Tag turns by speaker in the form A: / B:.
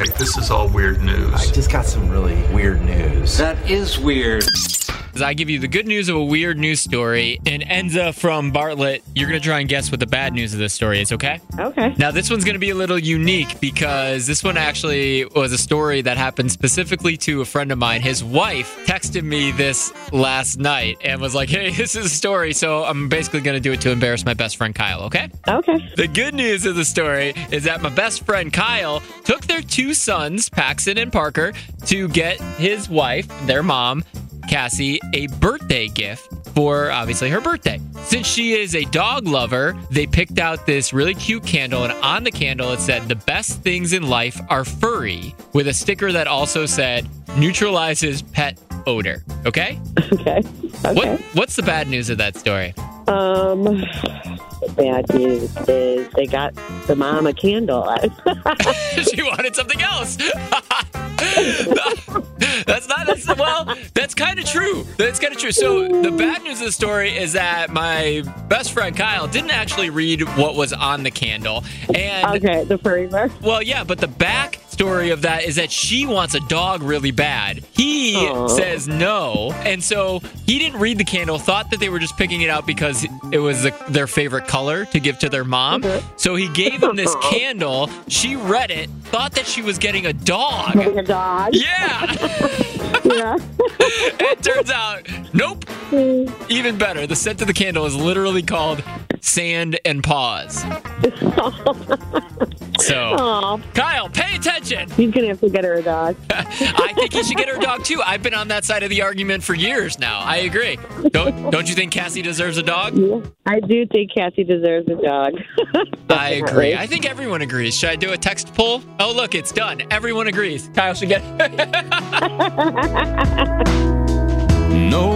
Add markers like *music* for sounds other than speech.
A: Okay, this is all weird news.
B: I just got some really weird news.
C: That is weird.
D: I give you the good news of a weird news story, and Enza from Bartlett, you're going to try and guess what the bad news of this story is, okay?
E: Okay.
D: Now, this one's going to be a little unique because this one actually was a story that happened specifically to a friend of mine. His wife texted me this last night and was like, hey, *laughs* this is a story. So I'm basically going to do it to embarrass my best friend Kyle, okay?
E: Okay.
D: The good news of the story is that my best friend Kyle took their two sons, Paxton and Parker, to get his wife, their mom, Cassie, a birthday gift for obviously her birthday. Since she is a dog lover, they picked out this really cute candle, and on the candle it said, The best things in life are furry, with a sticker that also said, Neutralizes pet odor. Okay?
E: Okay. *laughs* okay.
D: What, what's the bad news of that story?
E: Um, the bad news is they got the mom a candle. *laughs* *laughs*
D: she wanted something else. that's not that's well true so the bad news of the story is that my best friend kyle didn't actually read what was on the candle and
E: okay, the furry bear.
D: well yeah but the back story of that is that she wants a dog really bad he
E: Aw.
D: says no and so he didn't read the candle thought that they were just picking it out because it was the, their favorite color to give to their mom
E: Okay.
D: so he gave him this candle she read it thought that she was getting a dog
E: Getting a dog.
D: yeah. *laughs*
E: Yeah. *laughs*
D: it turns out, nope. Hmm. Even better. The scent of the candle is literally called Sand and Paws. *laughs* So,
E: Aw,
D: Kyle, pay attention.
E: he's gonna have to get her a dog. *laughs*
D: I think he should get her a dog too. I've been on that side of the argument for years now. I agree. Don't don't you think Cassie deserves a dog?
E: Yeah. I do think Cassie deserves a dog. *laughs*
D: I agree. I think everyone agrees. Should I do a text poll? Oh, look, it's done. Everyone agrees. Kyle should get *laughs*
A: No